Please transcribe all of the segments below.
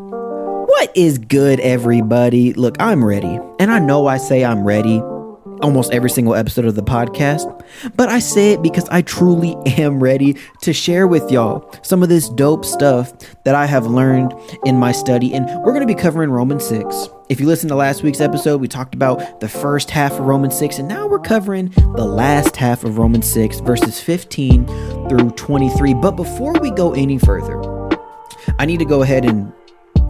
What is good, everybody? Look, I'm ready. And I know I say I'm ready almost every single episode of the podcast, but I say it because I truly am ready to share with y'all some of this dope stuff that I have learned in my study. And we're going to be covering Romans 6. If you listen to last week's episode, we talked about the first half of Romans 6, and now we're covering the last half of Romans 6, verses 15 through 23. But before we go any further, I need to go ahead and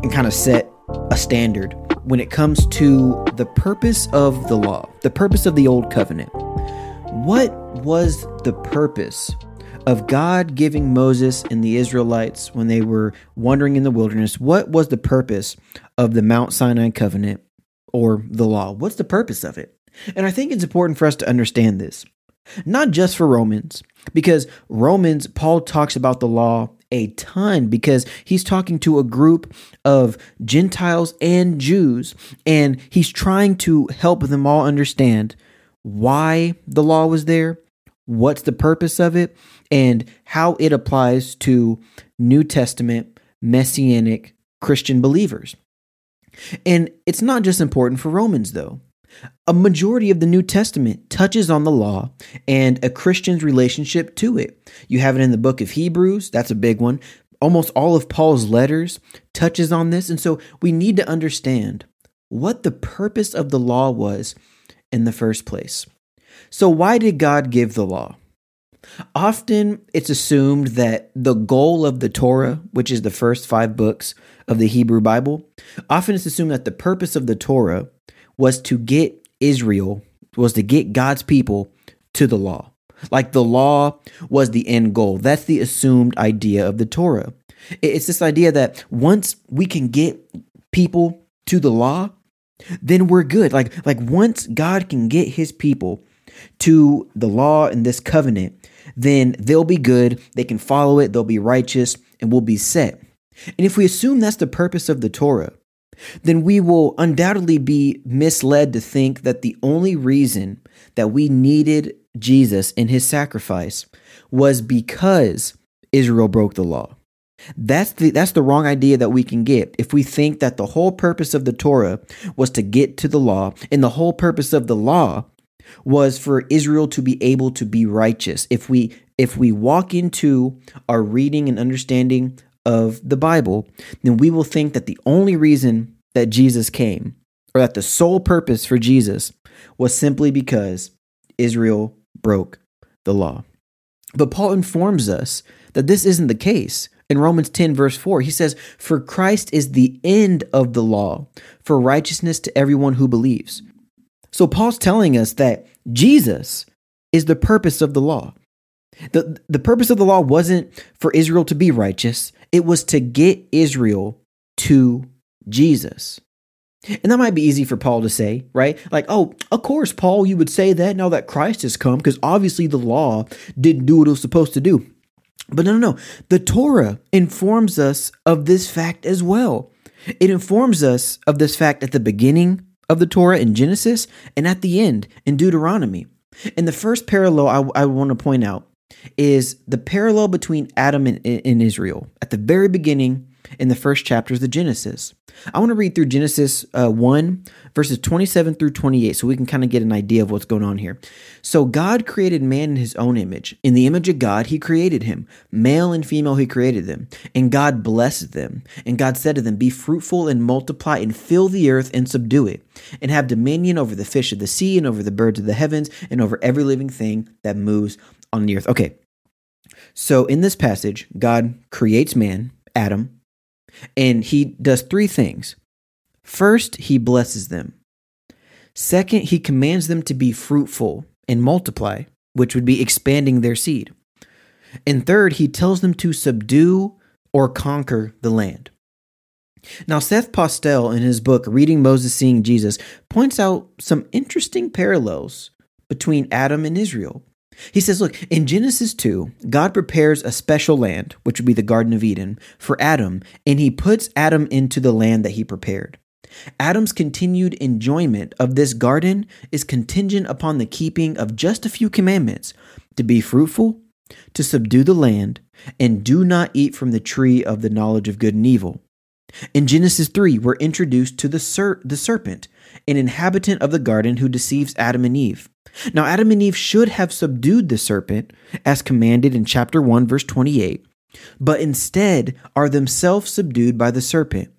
and kind of set a standard when it comes to the purpose of the law, the purpose of the old covenant. What was the purpose of God giving Moses and the Israelites when they were wandering in the wilderness? What was the purpose of the Mount Sinai covenant or the law? What's the purpose of it? And I think it's important for us to understand this, not just for Romans, because Romans, Paul talks about the law a ton because he's talking to a group of Gentiles and Jews, and he's trying to help them all understand why the law was there, what's the purpose of it, and how it applies to New Testament messianic Christian believers. And it's not just important for Romans, though. A majority of the New Testament touches on the law and a Christian's relationship to it. You have it in the book of Hebrews, that's a big one. Almost all of Paul's letters touches on this, and so we need to understand what the purpose of the law was in the first place. So why did God give the law? Often it's assumed that the goal of the Torah, which is the first 5 books of the Hebrew Bible, often it's assumed that the purpose of the Torah was to get Israel, was to get God's people to the law. Like the law was the end goal. That's the assumed idea of the Torah. It's this idea that once we can get people to the law, then we're good. Like like once God can get his people to the law and this covenant, then they'll be good, they can follow it, they'll be righteous, and we'll be set. And if we assume that's the purpose of the Torah, then we will undoubtedly be misled to think that the only reason that we needed Jesus in his sacrifice was because Israel broke the law. That's the that's the wrong idea that we can get if we think that the whole purpose of the Torah was to get to the law and the whole purpose of the law was for Israel to be able to be righteous. If we if we walk into our reading and understanding of the Bible, then we will think that the only reason that Jesus came, or that the sole purpose for Jesus, was simply because Israel broke the law. But Paul informs us that this isn't the case. In Romans 10, verse 4, he says, For Christ is the end of the law for righteousness to everyone who believes. So Paul's telling us that Jesus is the purpose of the law. The, the purpose of the law wasn't for Israel to be righteous, it was to get Israel to Jesus. And that might be easy for Paul to say, right? Like, oh, of course, Paul, you would say that now that Christ has come, because obviously the law didn't do what it was supposed to do. But no, no, no. The Torah informs us of this fact as well. It informs us of this fact at the beginning of the Torah in Genesis and at the end in Deuteronomy. And the first parallel I, I want to point out is the parallel between Adam and, and Israel. At the very beginning, in the first chapters of Genesis. I want to read through Genesis uh, 1, verses 27 through 28, so we can kind of get an idea of what's going on here. So, God created man in his own image. In the image of God, he created him. Male and female, he created them. And God blessed them. And God said to them, Be fruitful and multiply and fill the earth and subdue it, and have dominion over the fish of the sea and over the birds of the heavens and over every living thing that moves on the earth. Okay. So, in this passage, God creates man, Adam, and he does three things. First, he blesses them. Second, he commands them to be fruitful and multiply, which would be expanding their seed. And third, he tells them to subdue or conquer the land. Now, Seth Postell, in his book Reading Moses Seeing Jesus, points out some interesting parallels between Adam and Israel. He says, Look, in Genesis 2, God prepares a special land, which would be the Garden of Eden, for Adam, and he puts Adam into the land that he prepared. Adam's continued enjoyment of this garden is contingent upon the keeping of just a few commandments to be fruitful, to subdue the land, and do not eat from the tree of the knowledge of good and evil. In Genesis 3, we're introduced to the, ser- the serpent, an inhabitant of the garden who deceives Adam and Eve. Now, Adam and Eve should have subdued the serpent, as commanded in chapter 1, verse 28, but instead are themselves subdued by the serpent,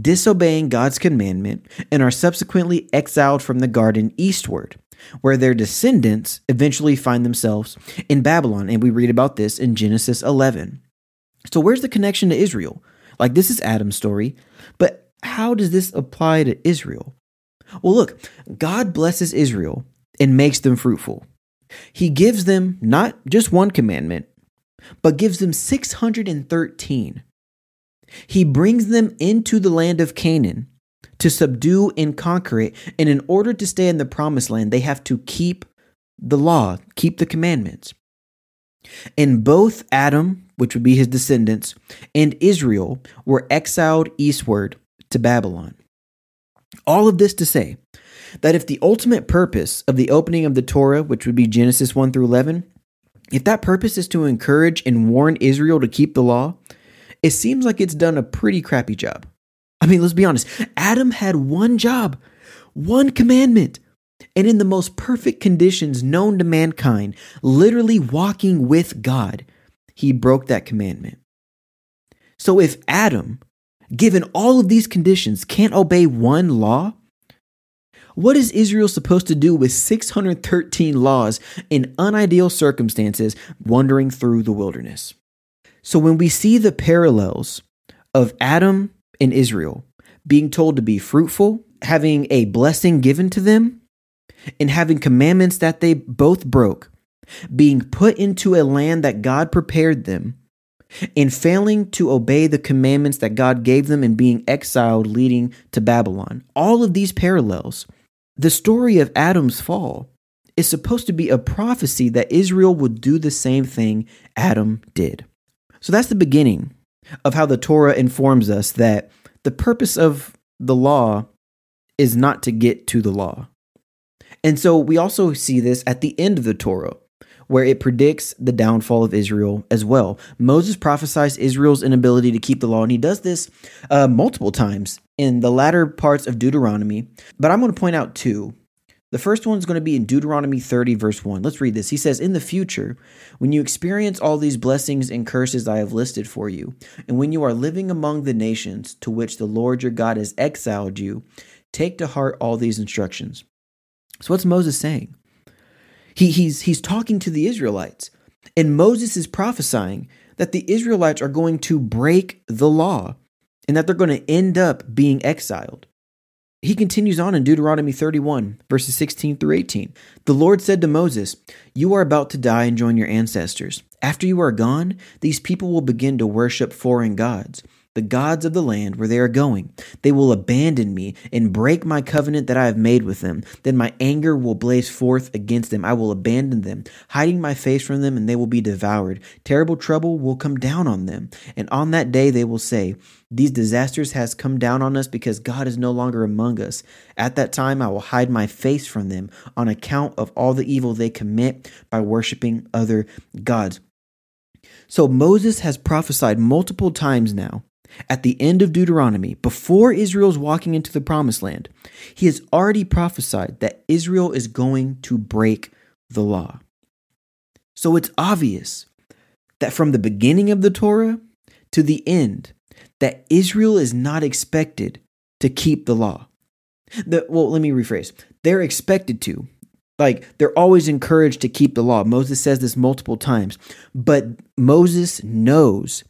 disobeying God's commandment, and are subsequently exiled from the garden eastward, where their descendants eventually find themselves in Babylon. And we read about this in Genesis 11. So, where's the connection to Israel? Like, this is Adam's story, but how does this apply to Israel? Well, look, God blesses Israel and makes them fruitful. He gives them not just one commandment, but gives them 613. He brings them into the land of Canaan to subdue and conquer it. And in order to stay in the promised land, they have to keep the law, keep the commandments. And both Adam, which would be his descendants, and Israel were exiled eastward to Babylon. All of this to say that if the ultimate purpose of the opening of the Torah, which would be Genesis 1 through 11, if that purpose is to encourage and warn Israel to keep the law, it seems like it's done a pretty crappy job. I mean, let's be honest. Adam had one job, one commandment, and in the most perfect conditions known to mankind, literally walking with God, he broke that commandment. So if Adam, given all of these conditions, can't obey one law, what is Israel supposed to do with 613 laws in unideal circumstances wandering through the wilderness? So when we see the parallels of Adam and Israel being told to be fruitful, having a blessing given to them, and having commandments that they both broke, being put into a land that God prepared them, and failing to obey the commandments that God gave them and being exiled, leading to Babylon. All of these parallels the story of Adam's fall is supposed to be a prophecy that Israel would do the same thing Adam did. So that's the beginning of how the Torah informs us that the purpose of the law is not to get to the law. And so we also see this at the end of the Torah, where it predicts the downfall of Israel as well. Moses prophesies Israel's inability to keep the law, and he does this uh, multiple times in the latter parts of Deuteronomy. But I'm going to point out two. The first one is going to be in Deuteronomy 30, verse 1. Let's read this. He says, In the future, when you experience all these blessings and curses I have listed for you, and when you are living among the nations to which the Lord your God has exiled you, take to heart all these instructions. So, what's Moses saying? He, he's, he's talking to the Israelites, and Moses is prophesying that the Israelites are going to break the law and that they're going to end up being exiled. He continues on in Deuteronomy 31, verses 16 through 18. The Lord said to Moses, You are about to die and join your ancestors. After you are gone, these people will begin to worship foreign gods the gods of the land where they are going. They will abandon me and break my covenant that I have made with them. Then my anger will blaze forth against them. I will abandon them, hiding my face from them, and they will be devoured. Terrible trouble will come down on them. And on that day they will say, These disasters has come down on us because God is no longer among us. At that time I will hide my face from them on account of all the evil they commit by worshiping other gods. So Moses has prophesied multiple times now at the end of Deuteronomy, before Israel's walking into the promised land, he has already prophesied that Israel is going to break the law. So it's obvious that from the beginning of the Torah to the end, that Israel is not expected to keep the law. The, well, let me rephrase. They're expected to. Like, they're always encouraged to keep the law. Moses says this multiple times. But Moses knows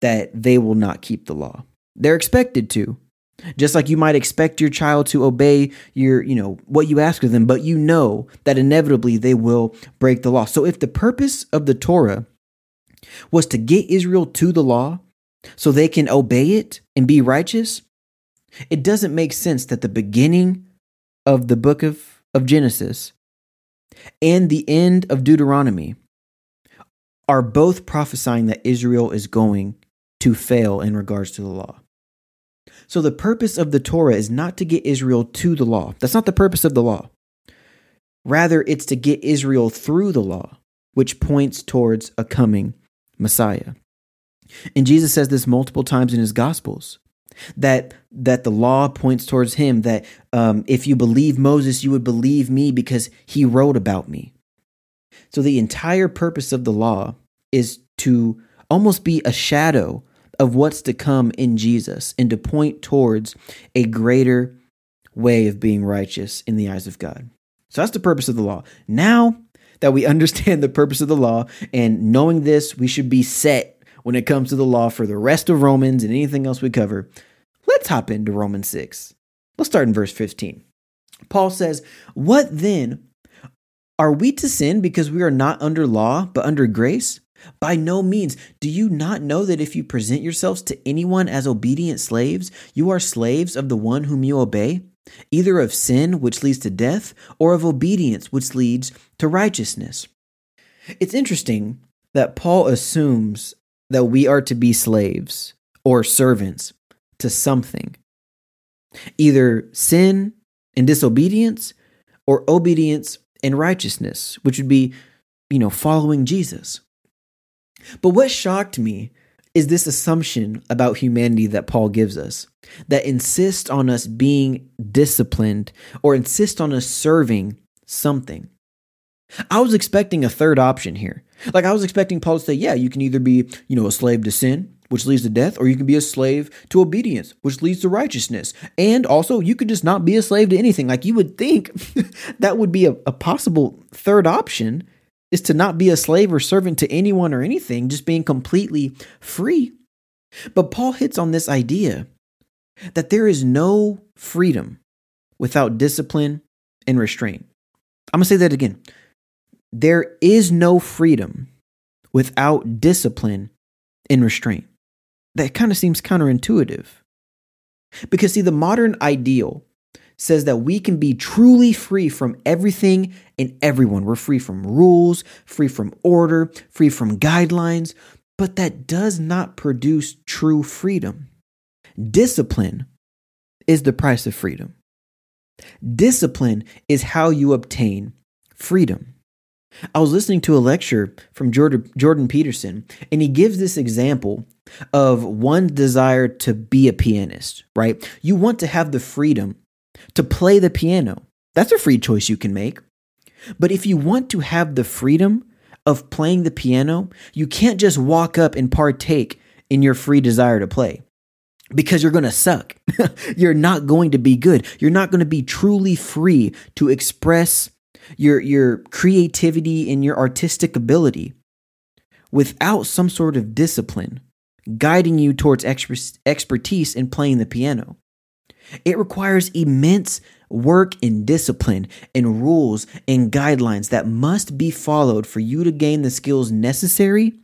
that they will not keep the law. They're expected to. Just like you might expect your child to obey your, you know, what you ask of them, but you know that inevitably they will break the law. So if the purpose of the Torah was to get Israel to the law so they can obey it and be righteous, it doesn't make sense that the beginning of the book of, of Genesis and the end of Deuteronomy are both prophesying that Israel is going to fail in regards to the law. So the purpose of the Torah is not to get Israel to the law. That's not the purpose of the law. Rather, it's to get Israel through the law, which points towards a coming Messiah. And Jesus says this multiple times in his Gospels. that that the law points towards him that um, if you believe moses you would believe me because he wrote about me so the entire purpose of the law is to almost be a shadow of what's to come in jesus and to point towards a greater way of being righteous in the eyes of god so that's the purpose of the law now that we understand the purpose of the law and knowing this we should be set when it comes to the law for the rest of Romans and anything else we cover, let's hop into Romans 6. Let's start in verse 15. Paul says, What then? Are we to sin because we are not under law, but under grace? By no means. Do you not know that if you present yourselves to anyone as obedient slaves, you are slaves of the one whom you obey, either of sin, which leads to death, or of obedience, which leads to righteousness? It's interesting that Paul assumes that we are to be slaves or servants to something. Either sin and disobedience or obedience and righteousness, which would be, you know, following Jesus. But what shocked me is this assumption about humanity that Paul gives us that insists on us being disciplined or insist on us serving something. I was expecting a third option here. Like I was expecting Paul to say, yeah, you can either be, you know, a slave to sin, which leads to death, or you can be a slave to obedience, which leads to righteousness. And also, you could just not be a slave to anything. Like you would think that would be a, a possible third option is to not be a slave or servant to anyone or anything, just being completely free. But Paul hits on this idea that there is no freedom without discipline and restraint. I'm going to say that again. There is no freedom without discipline and restraint. That kind of seems counterintuitive. Because, see, the modern ideal says that we can be truly free from everything and everyone. We're free from rules, free from order, free from guidelines, but that does not produce true freedom. Discipline is the price of freedom. Discipline is how you obtain freedom. I was listening to a lecture from Jordan, Peterson, and he gives this example of one desire to be a pianist, right? You want to have the freedom to play the piano. That's a free choice you can make. But if you want to have the freedom of playing the piano, you can't just walk up and partake in your free desire to play because you're going to suck. you're not going to be good. You're not going to be truly free to express your your creativity and your artistic ability without some sort of discipline guiding you towards expertise in playing the piano. It requires immense work and discipline and rules and guidelines that must be followed for you to gain the skills necessary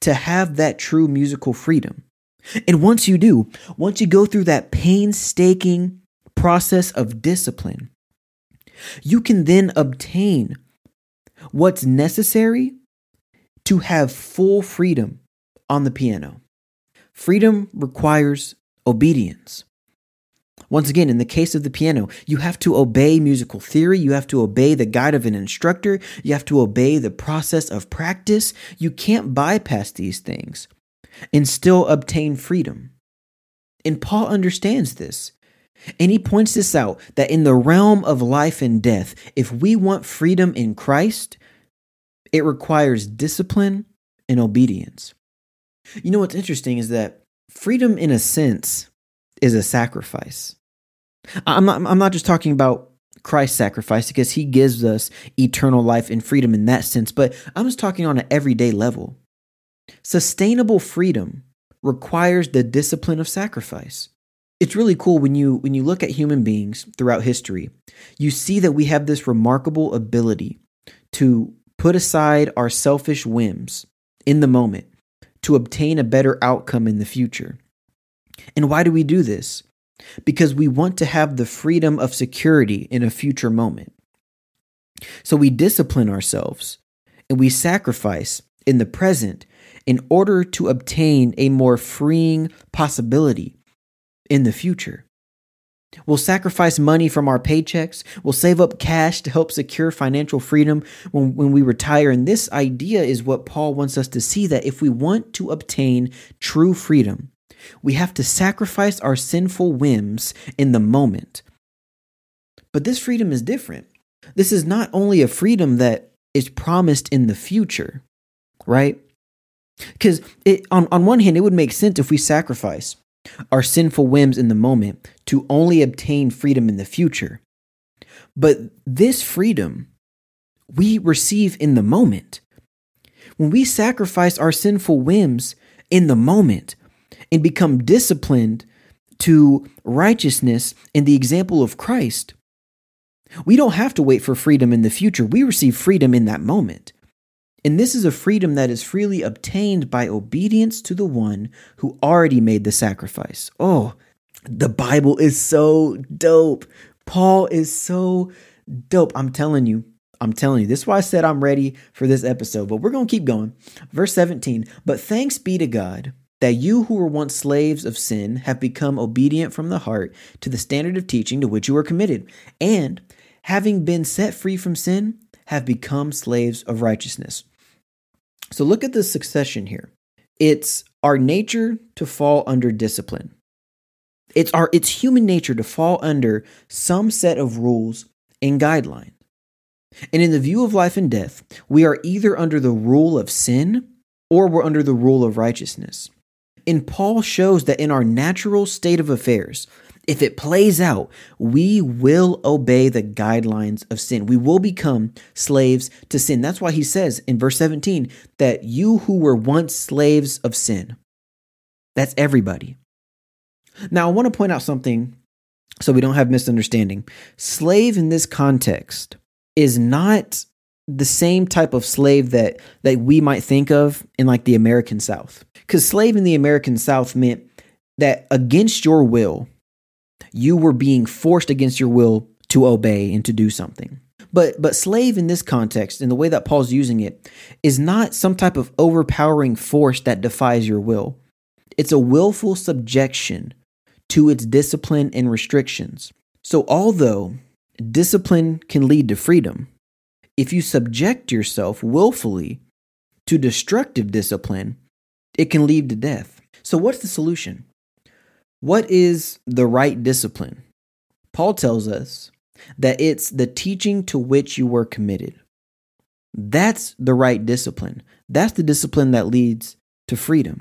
to have that true musical freedom. And once you do, once you go through that painstaking process of discipline, you can then obtain what's necessary to have full freedom on the piano. Freedom requires obedience. Once again, in the case of the piano, you have to obey musical theory. You have to obey the guide of an instructor. You have to obey the process of practice. You can't bypass these things and still obtain freedom. And Paul understands this. And he points this out that in the realm of life and death, if we want freedom in Christ, it requires discipline and obedience. You know what's interesting is that freedom, in a sense, is a sacrifice. I'm not, I'm not just talking about Christ's sacrifice because he gives us eternal life and freedom in that sense, but I'm just talking on an everyday level. Sustainable freedom requires the discipline of sacrifice it's really cool when you when you look at human beings throughout history you see that we have this remarkable ability to put aside our selfish whims in the moment to obtain a better outcome in the future and why do we do this because we want to have the freedom of security in a future moment so we discipline ourselves and we sacrifice in the present in order to obtain a more freeing possibility in the future. We'll sacrifice money from our paychecks. We'll save up cash to help secure financial freedom when, when we retire. And this idea is what Paul wants us to see that if we want to obtain true freedom, We have to sacrifice our sinful whims in the moment. But this freedom is different. This is not only a freedom that is promised in the future, right? Because on, on one hand, it would make sense if we sacrifice our sinful whims in the moment to only obtain freedom in the future. But this freedom we receive in the moment. When we sacrifice our sinful whims in the moment and become disciplined to righteousness in the example of Christ, we don't have to wait for freedom in the future. We receive freedom in that moment. And this is a freedom that is freely obtained by obedience to the one who already made the sacrifice. Oh, the Bible is so dope. Paul is so dope. I'm telling you, I'm telling you, this is why I said I'm ready for this episode, but we're going to keep going. Verse 17, but thanks be to God that you who were once slaves of sin have become obedient from the heart to the standard of teaching to which you were committed, and having been set free from sin, have become slaves of righteousness. So look at the succession here. It's our nature to fall under discipline. It's our it's human nature to fall under some set of rules and guidelines. And in the view of life and death, we are either under the rule of sin or we're under the rule of righteousness. And Paul shows that in our natural state of affairs, if it plays out, we will obey the guidelines of sin. We will become slaves to sin. That's why he says in verse 17 that you who were once slaves of sin, that's everybody. Now, I want to point out something so we don't have misunderstanding. Slave in this context is not the same type of slave that that we might think of in like the American South. Cuz slave in the American South meant that against your will you were being forced against your will to obey and to do something. But but slave in this context, in the way that Paul's using it, is not some type of overpowering force that defies your will. It's a willful subjection to its discipline and restrictions. So although discipline can lead to freedom, if you subject yourself willfully to destructive discipline, it can lead to death. So what's the solution? What is the right discipline? Paul tells us that it's the teaching to which you were committed. That's the right discipline. That's the discipline that leads to freedom.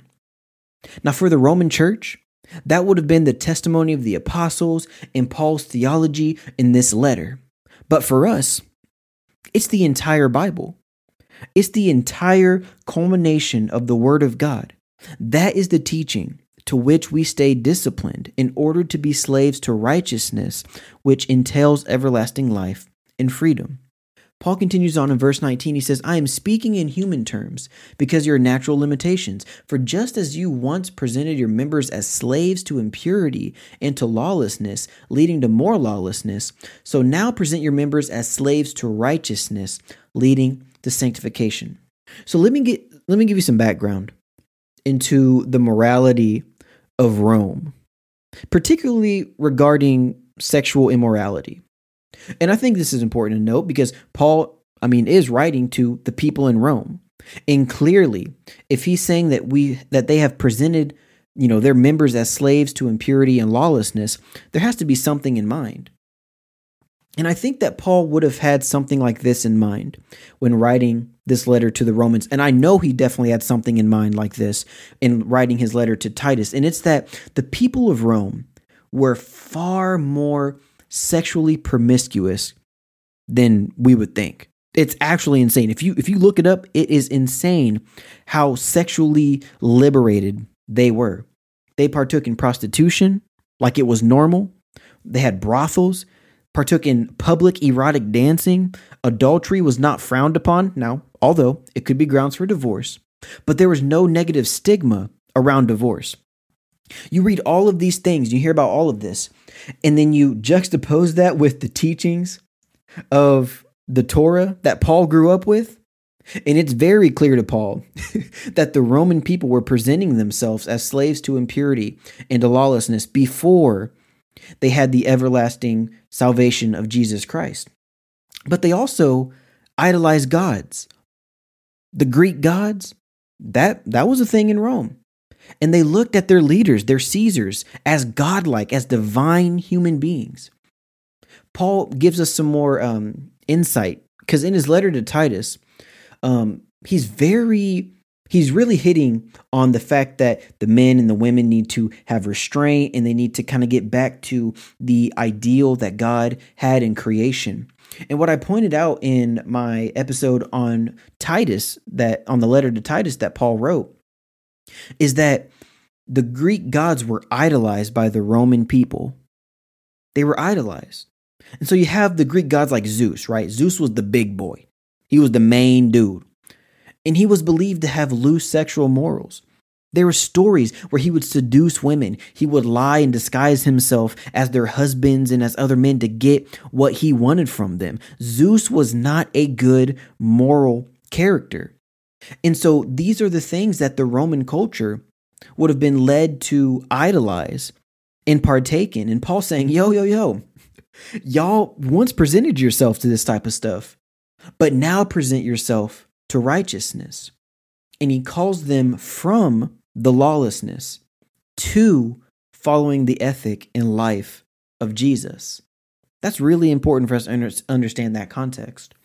Now, for the Roman church, that would have been the testimony of the apostles and Paul's theology in this letter. But for us, it's the entire Bible. It's the entire culmination of the Word of God. That is the teaching to which we stay disciplined in order to be slaves to righteousness, which entails everlasting life and freedom. Paul continues on in verse 19. He says, I am speaking in human terms because your natural limitations. For just as you once presented your members as slaves to impurity and to lawlessness, leading to more lawlessness, so now present your members as slaves to righteousness, leading to sanctification. So let me get let me give you some background into the morality of Rome, particularly regarding sexual immorality. And I think this is important to note because Paul, I mean, is writing to the people in Rome. And clearly, if he's saying that we that they have presented, you know, their members as slaves to impurity and lawlessness, there has to be something in mind. And I think that Paul would have had something like this in mind when writing this letter to the Romans. And I know he definitely had something in mind like this in writing his letter to Titus. And it's that the people of Rome were far more sexually promiscuous than we would think. It's actually insane. If you if you look it up, it is insane how sexually liberated they were. They partook in prostitution like it was normal. They had brothels partook in public erotic dancing. Adultery was not frowned upon, now, although it could be grounds for divorce, but there was no negative stigma around divorce. You read all of these things, you hear about all of this, and then you juxtapose that with the teachings of the Torah that Paul grew up with. And it's very clear to Paul that the Roman people were presenting themselves as slaves to impurity and to lawlessness before they had the everlasting salvation of Jesus Christ. But they also idolized gods. The Greek gods, that that was a thing in Rome. And they looked at their leaders, their Caesars, as godlike, as divine human beings. Paul gives us some more um, insight because in his letter to Titus, um, he's very he's really hitting on the fact that the men and the women need to have restraint and they need to kind of get back to the ideal that God had in creation. And what I pointed out in my episode on Titus, that on the letter to Titus that Paul wrote, is that the Greek gods were idolized by the Roman people. They were idolized. And so you have the Greek gods like Zeus, right? Zeus was the big boy, he was the main dude and he was believed to have loose sexual morals. There were stories where he would seduce women. He would lie and disguise himself as their husbands and as other men to get what he wanted from them. Zeus was not a good moral character. And so these are the things that the Roman culture would have been led to idolize and partake in. And Paul saying, yo, yo, yo, y'all once presented yourself to this type of stuff, but now present yourself to righteousness. And he calls them from the lawlessness to following the ethic and life of Jesus. That's really important for us to understand that context.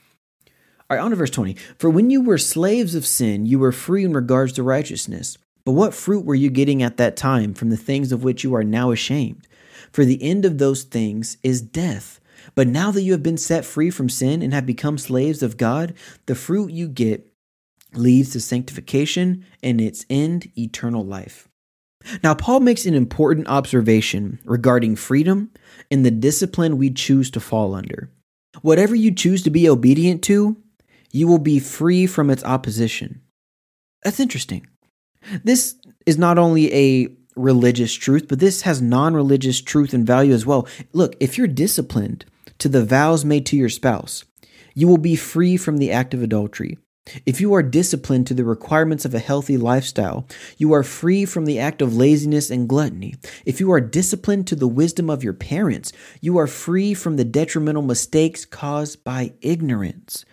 All right, on to verse 20. For when you were slaves of sin, you were free in regards to righteousness. But what fruit were you getting at that time from the things of which you are now ashamed? For the end of those things is death. But now that you have been set free from sin and have become slaves of God, the fruit you get leads to sanctification and its end, eternal life. Now, Paul makes an important observation regarding freedom and the discipline we choose to fall under. Whatever you choose to be obedient to, you will be free from its opposition. That's interesting. This is not only a religious truth, but this has non religious truth and value as well. Look, if you're disciplined, to the vows made to your spouse. You will be free from the act of adultery. If you are disciplined to the requirements of a healthy lifestyle, you are free from the act of laziness and gluttony. If you are disciplined to the wisdom of your parents, you are free from the detrimental mistakes caused by ignorance.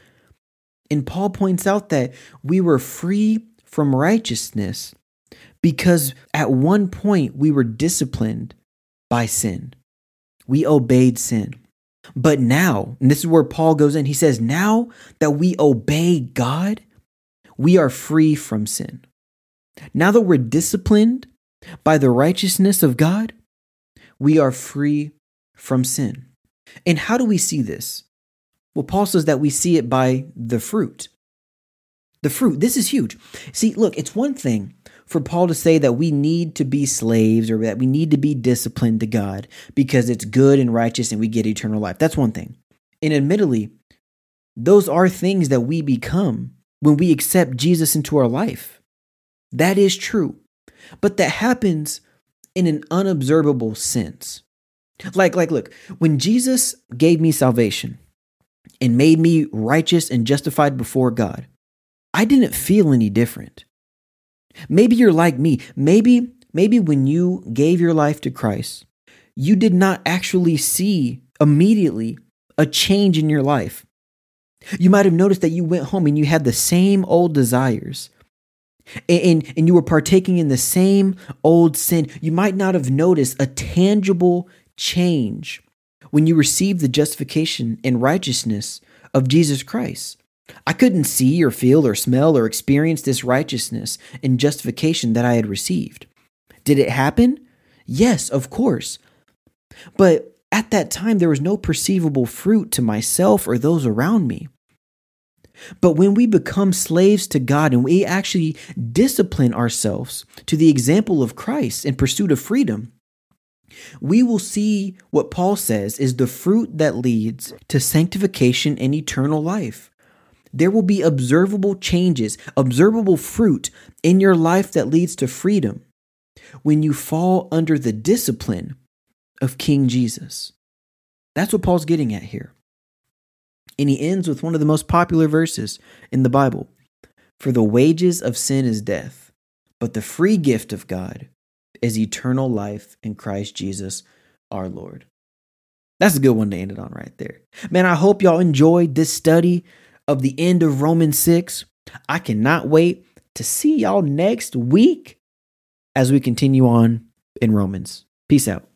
And Paul points out that we were free from righteousness because at one point we were disciplined by sin. We obeyed sin. But now, and this is where Paul goes in, he says, now that we obey God, we are free from sin. Now that we're disciplined by the righteousness of God, we are free from sin. And how do we see this? Well, Paul says that we see it by the fruit. The fruit, this is huge. See, look, it's one thing for Paul to say that we need to be slaves or that we need to be disciplined to God because it's good and righteous and we get eternal life. That's one thing. And admittedly, those are things that we become when we accept Jesus into our life. That is true. But that happens in an unobservable sense. Like, like, look, when Jesus gave me salvation and made me righteous and justified before God, I didn't feel any different. Maybe you're like me. Maybe maybe when you gave your life to Christ, you did not actually see immediately a change in your life. You might have noticed that you went home and you had the same old desires. And, and, you were partaking in the same old sin. You might not have noticed a tangible change when you received the justification and righteousness of Jesus Christ. I couldn't see or feel or smell or experience this righteousness and justification that I had received. Did it happen? Yes, of course. But at that time, there was no perceivable fruit to myself or those around me. But when we become slaves to God and we actually discipline ourselves to the example of Christ in pursuit of freedom, we will see what Paul says is the fruit that leads to sanctification and eternal life there will be observable changes, observable fruit in your life that leads to freedom when you fall under the discipline of King Jesus. That's what Paul's getting at here. And he ends with one of the most popular verses in the Bible For the wages of sin is death, but the free gift of God is eternal life in Christ Jesus our Lord. That's a good one to end it on right there. Man, I hope y'all enjoyed this study of the end of Romans 6. I cannot wait to see y'all next week. as we continue on in Romans. Peace out.